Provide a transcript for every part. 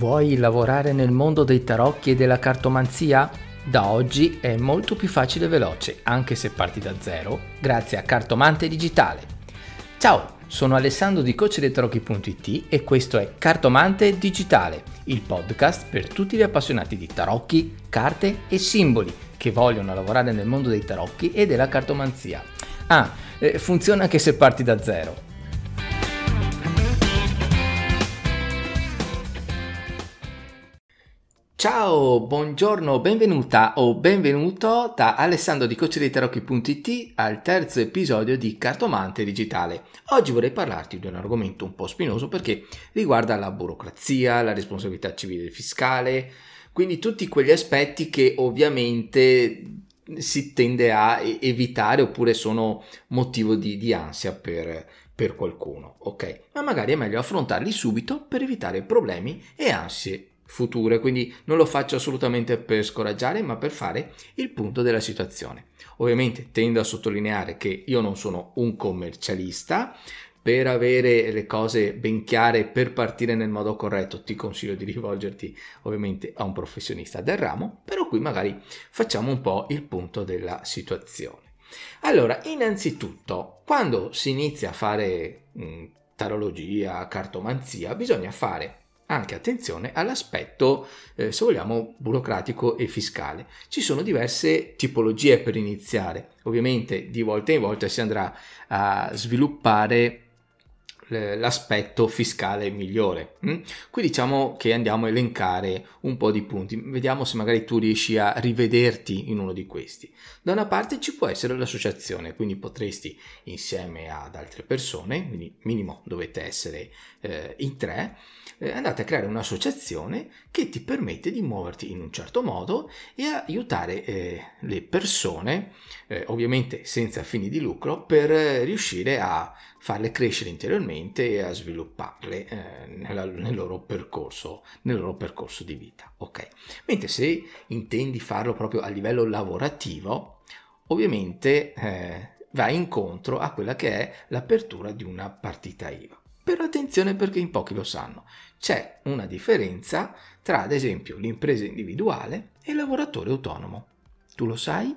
Vuoi lavorare nel mondo dei tarocchi e della cartomanzia? Da oggi è molto più facile e veloce, anche se parti da zero, grazie a Cartomante Digitale. Ciao, sono Alessandro di CoachDeiTarocchi.it e questo è Cartomante Digitale, il podcast per tutti gli appassionati di tarocchi, carte e simboli che vogliono lavorare nel mondo dei tarocchi e della cartomanzia. Ah, eh, funziona anche se parti da zero. Ciao, buongiorno, benvenuta o benvenuto da Alessandro di CoachDeiTarocchi.it al terzo episodio di Cartomante Digitale. Oggi vorrei parlarti di un argomento un po' spinoso perché riguarda la burocrazia, la responsabilità civile e fiscale, quindi tutti quegli aspetti che ovviamente si tende a evitare oppure sono motivo di, di ansia per, per qualcuno, ok? Ma magari è meglio affrontarli subito per evitare problemi e ansie future, quindi non lo faccio assolutamente per scoraggiare, ma per fare il punto della situazione. Ovviamente tendo a sottolineare che io non sono un commercialista, per avere le cose ben chiare, per partire nel modo corretto, ti consiglio di rivolgerti ovviamente a un professionista del ramo, però qui magari facciamo un po' il punto della situazione. Allora, innanzitutto, quando si inizia a fare mh, tarologia, cartomanzia, bisogna fare anche attenzione all'aspetto, eh, se vogliamo, burocratico e fiscale. Ci sono diverse tipologie per iniziare. Ovviamente di volta in volta si andrà a sviluppare l'aspetto fiscale migliore. Mm? Qui diciamo che andiamo a elencare un po' di punti, vediamo se magari tu riesci a rivederti in uno di questi. Da una parte ci può essere l'associazione, quindi potresti insieme ad altre persone, quindi minimo dovete essere eh, in tre, eh, andate a creare un'associazione che ti permette di muoverti in un certo modo e aiutare eh, le persone, eh, ovviamente senza fini di lucro, per eh, riuscire a farle crescere interiormente e a svilupparle eh, nella, nel, loro percorso, nel loro percorso di vita. Ok. Mentre se intendi farlo proprio a livello lavorativo, ovviamente vai incontro a quella che è l'apertura di una partita IVA. Però attenzione perché in pochi lo sanno. C'è una differenza tra, ad esempio, l'impresa individuale e il lavoratore autonomo. Tu lo sai?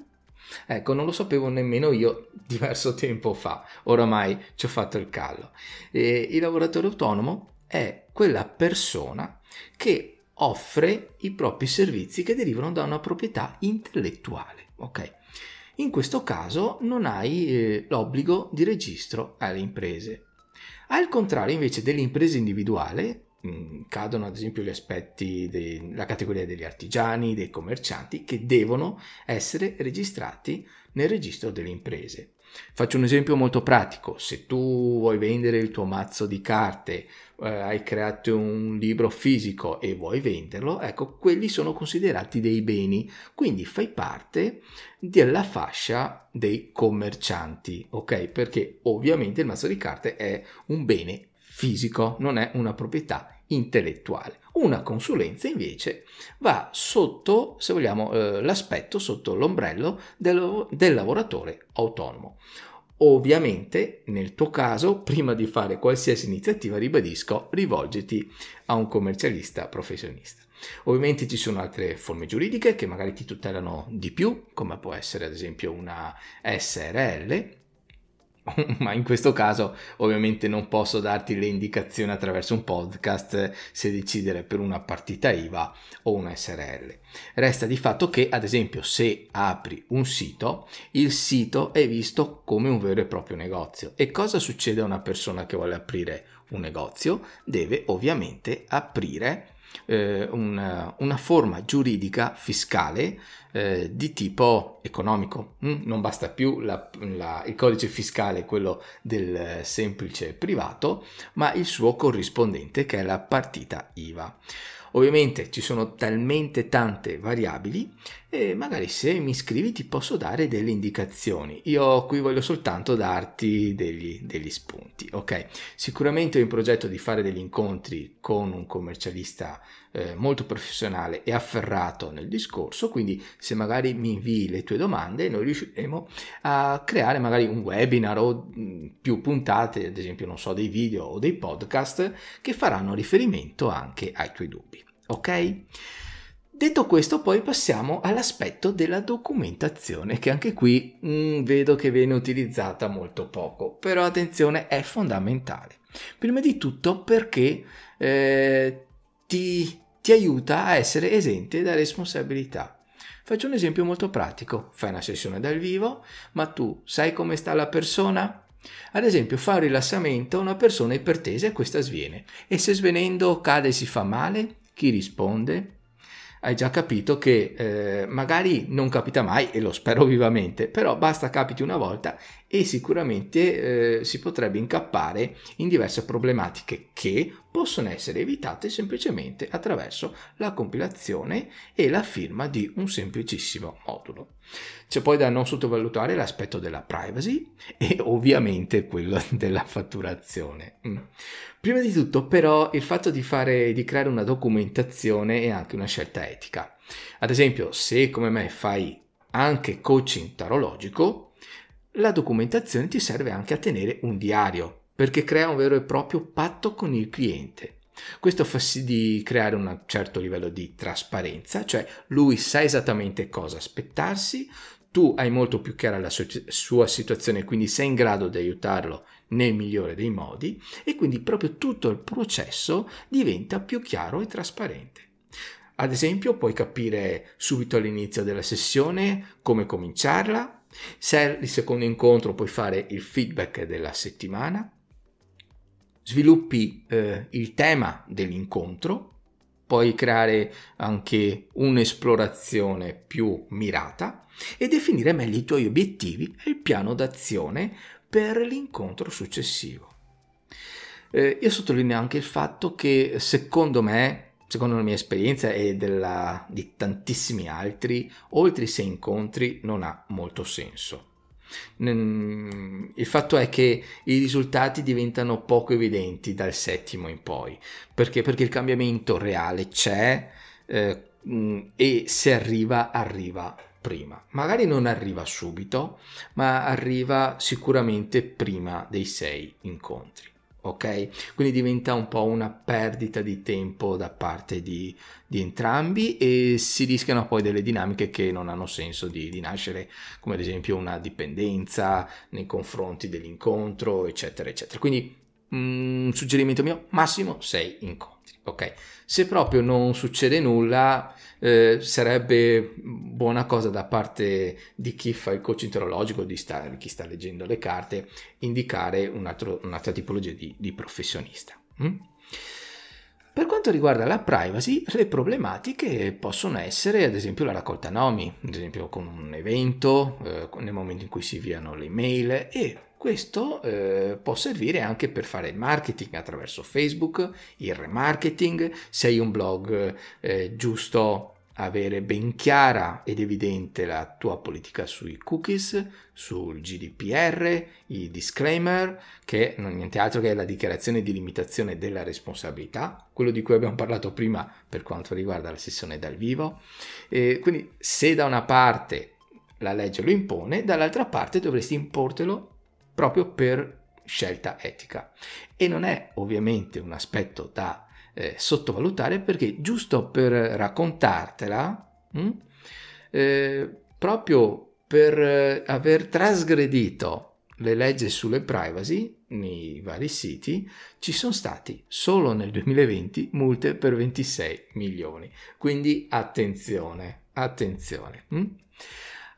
Ecco, non lo sapevo nemmeno io diverso tempo fa, oramai ci ho fatto il callo. E il lavoratore autonomo è quella persona che offre i propri servizi che derivano da una proprietà intellettuale. Ok? In questo caso non hai eh, l'obbligo di registro alle imprese. Al contrario invece dell'impresa individuale, cadono ad esempio gli aspetti della categoria degli artigiani, dei commercianti che devono essere registrati nel registro delle imprese. Faccio un esempio molto pratico, se tu vuoi vendere il tuo mazzo di carte, eh, hai creato un libro fisico e vuoi venderlo, ecco, quelli sono considerati dei beni, quindi fai parte della fascia dei commercianti, ok? Perché ovviamente il mazzo di carte è un bene fisico, non è una proprietà intellettuale. Una consulenza invece va sotto, se vogliamo, eh, l'aspetto, sotto l'ombrello del, del lavoratore autonomo. Ovviamente, nel tuo caso, prima di fare qualsiasi iniziativa, ribadisco, rivolgiti a un commercialista professionista. Ovviamente ci sono altre forme giuridiche che magari ti tutelano di più, come può essere ad esempio una SRL, ma in questo caso ovviamente non posso darti le indicazioni attraverso un podcast se decidere per una partita IVA o una SRL. Resta di fatto che ad esempio se apri un sito, il sito è visto come un vero e proprio negozio. E cosa succede a una persona che vuole aprire un negozio? Deve ovviamente aprire eh, una, una, forma giuridica fiscale eh, di tipo economico. Mm? Non basta più la, la, il codice fiscale, quello del semplice privato, ma il suo corrispondente che è la partita IVA. Ovviamente ci sono talmente tante variabili e magari se mi scrivi ti posso dare delle indicazioni. Io qui voglio soltanto darti degli, degli spunti, ok? Sicuramente ho in progetto di fare degli incontri con un commercialista eh, molto professionale e afferrato nel discorso, quindi se magari mi invii le tue domande noi riusciremo a creare magari un webinar o mh, più puntate, ad esempio non so, dei video o dei podcast che faranno riferimento anche ai tuoi dubbi. ok? Detto questo, poi passiamo all'aspetto della documentazione, che anche qui mm, vedo che viene utilizzata molto poco, però attenzione è fondamentale. Prima di tutto perché eh, ti, ti aiuta a essere esente da responsabilità. Faccio un esempio molto pratico. Fai una sessione dal vivo, ma tu sai come sta la persona? Ad esempio, fa un rilassamento una persona ipertesa e questa sviene. E se svenendo cade e si fa male, chi risponde? hai già capito che eh, magari non capita mai, e lo spero vivamente, però basta capiti una volta e sicuramente eh, si potrebbe incappare in diverse problematiche che possono essere evitate semplicemente attraverso la compilazione e la firma di un semplicissimo modulo. C'è poi da non sottovalutare l'aspetto della privacy e ovviamente quello della fatturazione. Mm. Prima di tutto, però, il fatto di, fare, di creare una documentazione è anche una scelta etica. Ad esempio, se come me fai anche coaching tarologico, la documentazione ti serve anche a tenere un diario, perché crea un vero e proprio patto con il cliente. Questo fa sì di creare un certo livello di trasparenza, cioè lui sa esattamente cosa aspettarsi, tu hai molto più chiara la sua situazione, quindi sei in grado di aiutarlo nel migliore dei modi e quindi proprio tutto il processo diventa più chiaro e trasparente. Ad esempio, puoi capire subito all'inizio della sessione come cominciarla, se il secondo incontro puoi fare il feedback della settimana, sviluppi eh, il tema dell'incontro, puoi creare anche un'esplorazione più mirata e definire meglio i tuoi obiettivi e il piano d'azione per l'incontro successivo. Eh, io sottolineo anche il fatto che secondo me, secondo la mia esperienza e della, di tantissimi altri, oltre i sei incontri non ha molto senso. Il fatto è che i risultati diventano poco evidenti dal settimo in poi, perché, perché il cambiamento reale c'è eh, e se arriva, arriva prima. Magari non arriva subito, ma arriva sicuramente prima dei sei incontri. Ok? Quindi diventa un po' una perdita di tempo da parte di, di entrambi e si rischiano poi delle dinamiche che non hanno senso di, di nascere, come ad esempio una dipendenza nei confronti dell'incontro, eccetera, eccetera. Quindi un mm, suggerimento mio, massimo sei incontri. Ok? Se proprio non succede nulla, eh, sarebbe buona cosa da parte di chi fa il coaching teologico, di, sta, di chi sta leggendo le carte, indicare un altro, un'altra tipologia di, di professionista. Mm? Per quanto riguarda la privacy, le problematiche possono essere ad esempio la raccolta nomi, ad esempio con un evento, eh, nel momento in cui si inviano le mail e questo eh, può servire anche per fare il marketing attraverso Facebook, il remarketing, se hai un blog eh, giusto avere ben chiara ed evidente la tua politica sui cookies, sul GDPR, i disclaimer, che non è niente altro che la dichiarazione di limitazione della responsabilità, quello di cui abbiamo parlato prima per quanto riguarda la sessione dal vivo. E quindi se da una parte la legge lo impone, dall'altra parte dovresti importelo proprio per scelta etica. E non è ovviamente un aspetto da eh, sottovalutare perché giusto per raccontartela, mh, hm, eh, proprio per eh, aver trasgredito le leggi sulle privacy nei vari siti, ci sono stati solo nel 2020 multe per 26 milioni. Quindi attenzione, attenzione. Mh?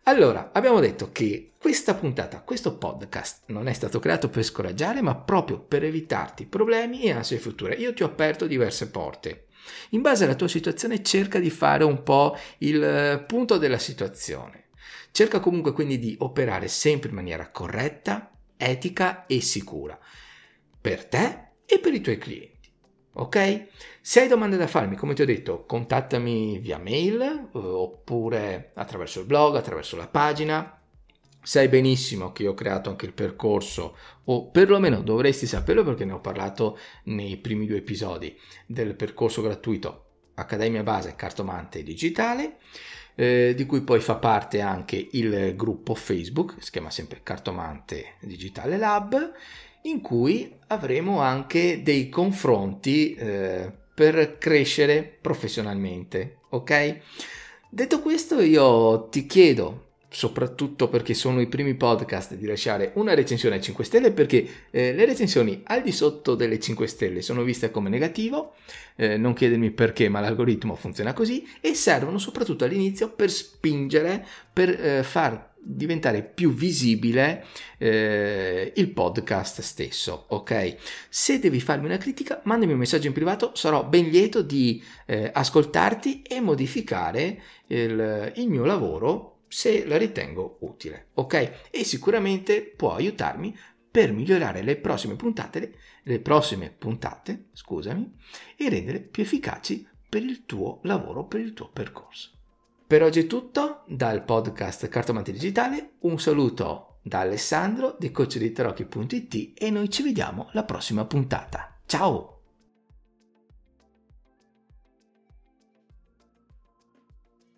Allora, abbiamo detto che questa puntata, questo podcast non è stato creato per scoraggiare, ma proprio per evitarti problemi e ansie future. Io ti ho aperto diverse porte. In base alla tua situazione cerca di fare un po' il eh, punto della situazione. Cerca comunque quindi di operare sempre in maniera corretta, etica e sicura, per te e per i tuoi clienti ok? Se hai domande da farmi, come ti ho detto, contattami via mail eh, oppure attraverso il blog, attraverso la pagina. Sai benissimo che io ho creato anche il percorso, o perlomeno dovresti saperlo perché ne ho parlato nei primi due episodi del percorso gratuito Accademia Base Cartomante Digitale, eh, di cui poi fa parte anche il gruppo Facebook, si chiama sempre Cartomante Digitale Lab, in cui avremo anche dei confronti eh, per crescere professionalmente, ok? Detto questo, io ti chiedo soprattutto perché sono i primi podcast, di lasciare una recensione a 5 stelle perché eh, le recensioni al di sotto delle 5 stelle sono viste come negativo, eh, non chiedermi perché, ma l'algoritmo funziona così e servono soprattutto all'inizio per spingere, per eh, far diventare più visibile eh, il podcast stesso, ok? Se devi farmi una critica, mandami un messaggio in privato, sarò ben lieto di eh, ascoltarti e modificare il, il mio lavoro se la ritengo utile, ok? E sicuramente può aiutarmi per migliorare le prossime puntate, le prossime puntate, scusami, e rendere più efficaci per il tuo lavoro, per il tuo percorso. Per oggi è tutto dal podcast Cartomante Digitale, un saluto da Alessandro di coachditerocchi.it e noi ci vediamo alla prossima puntata. Ciao!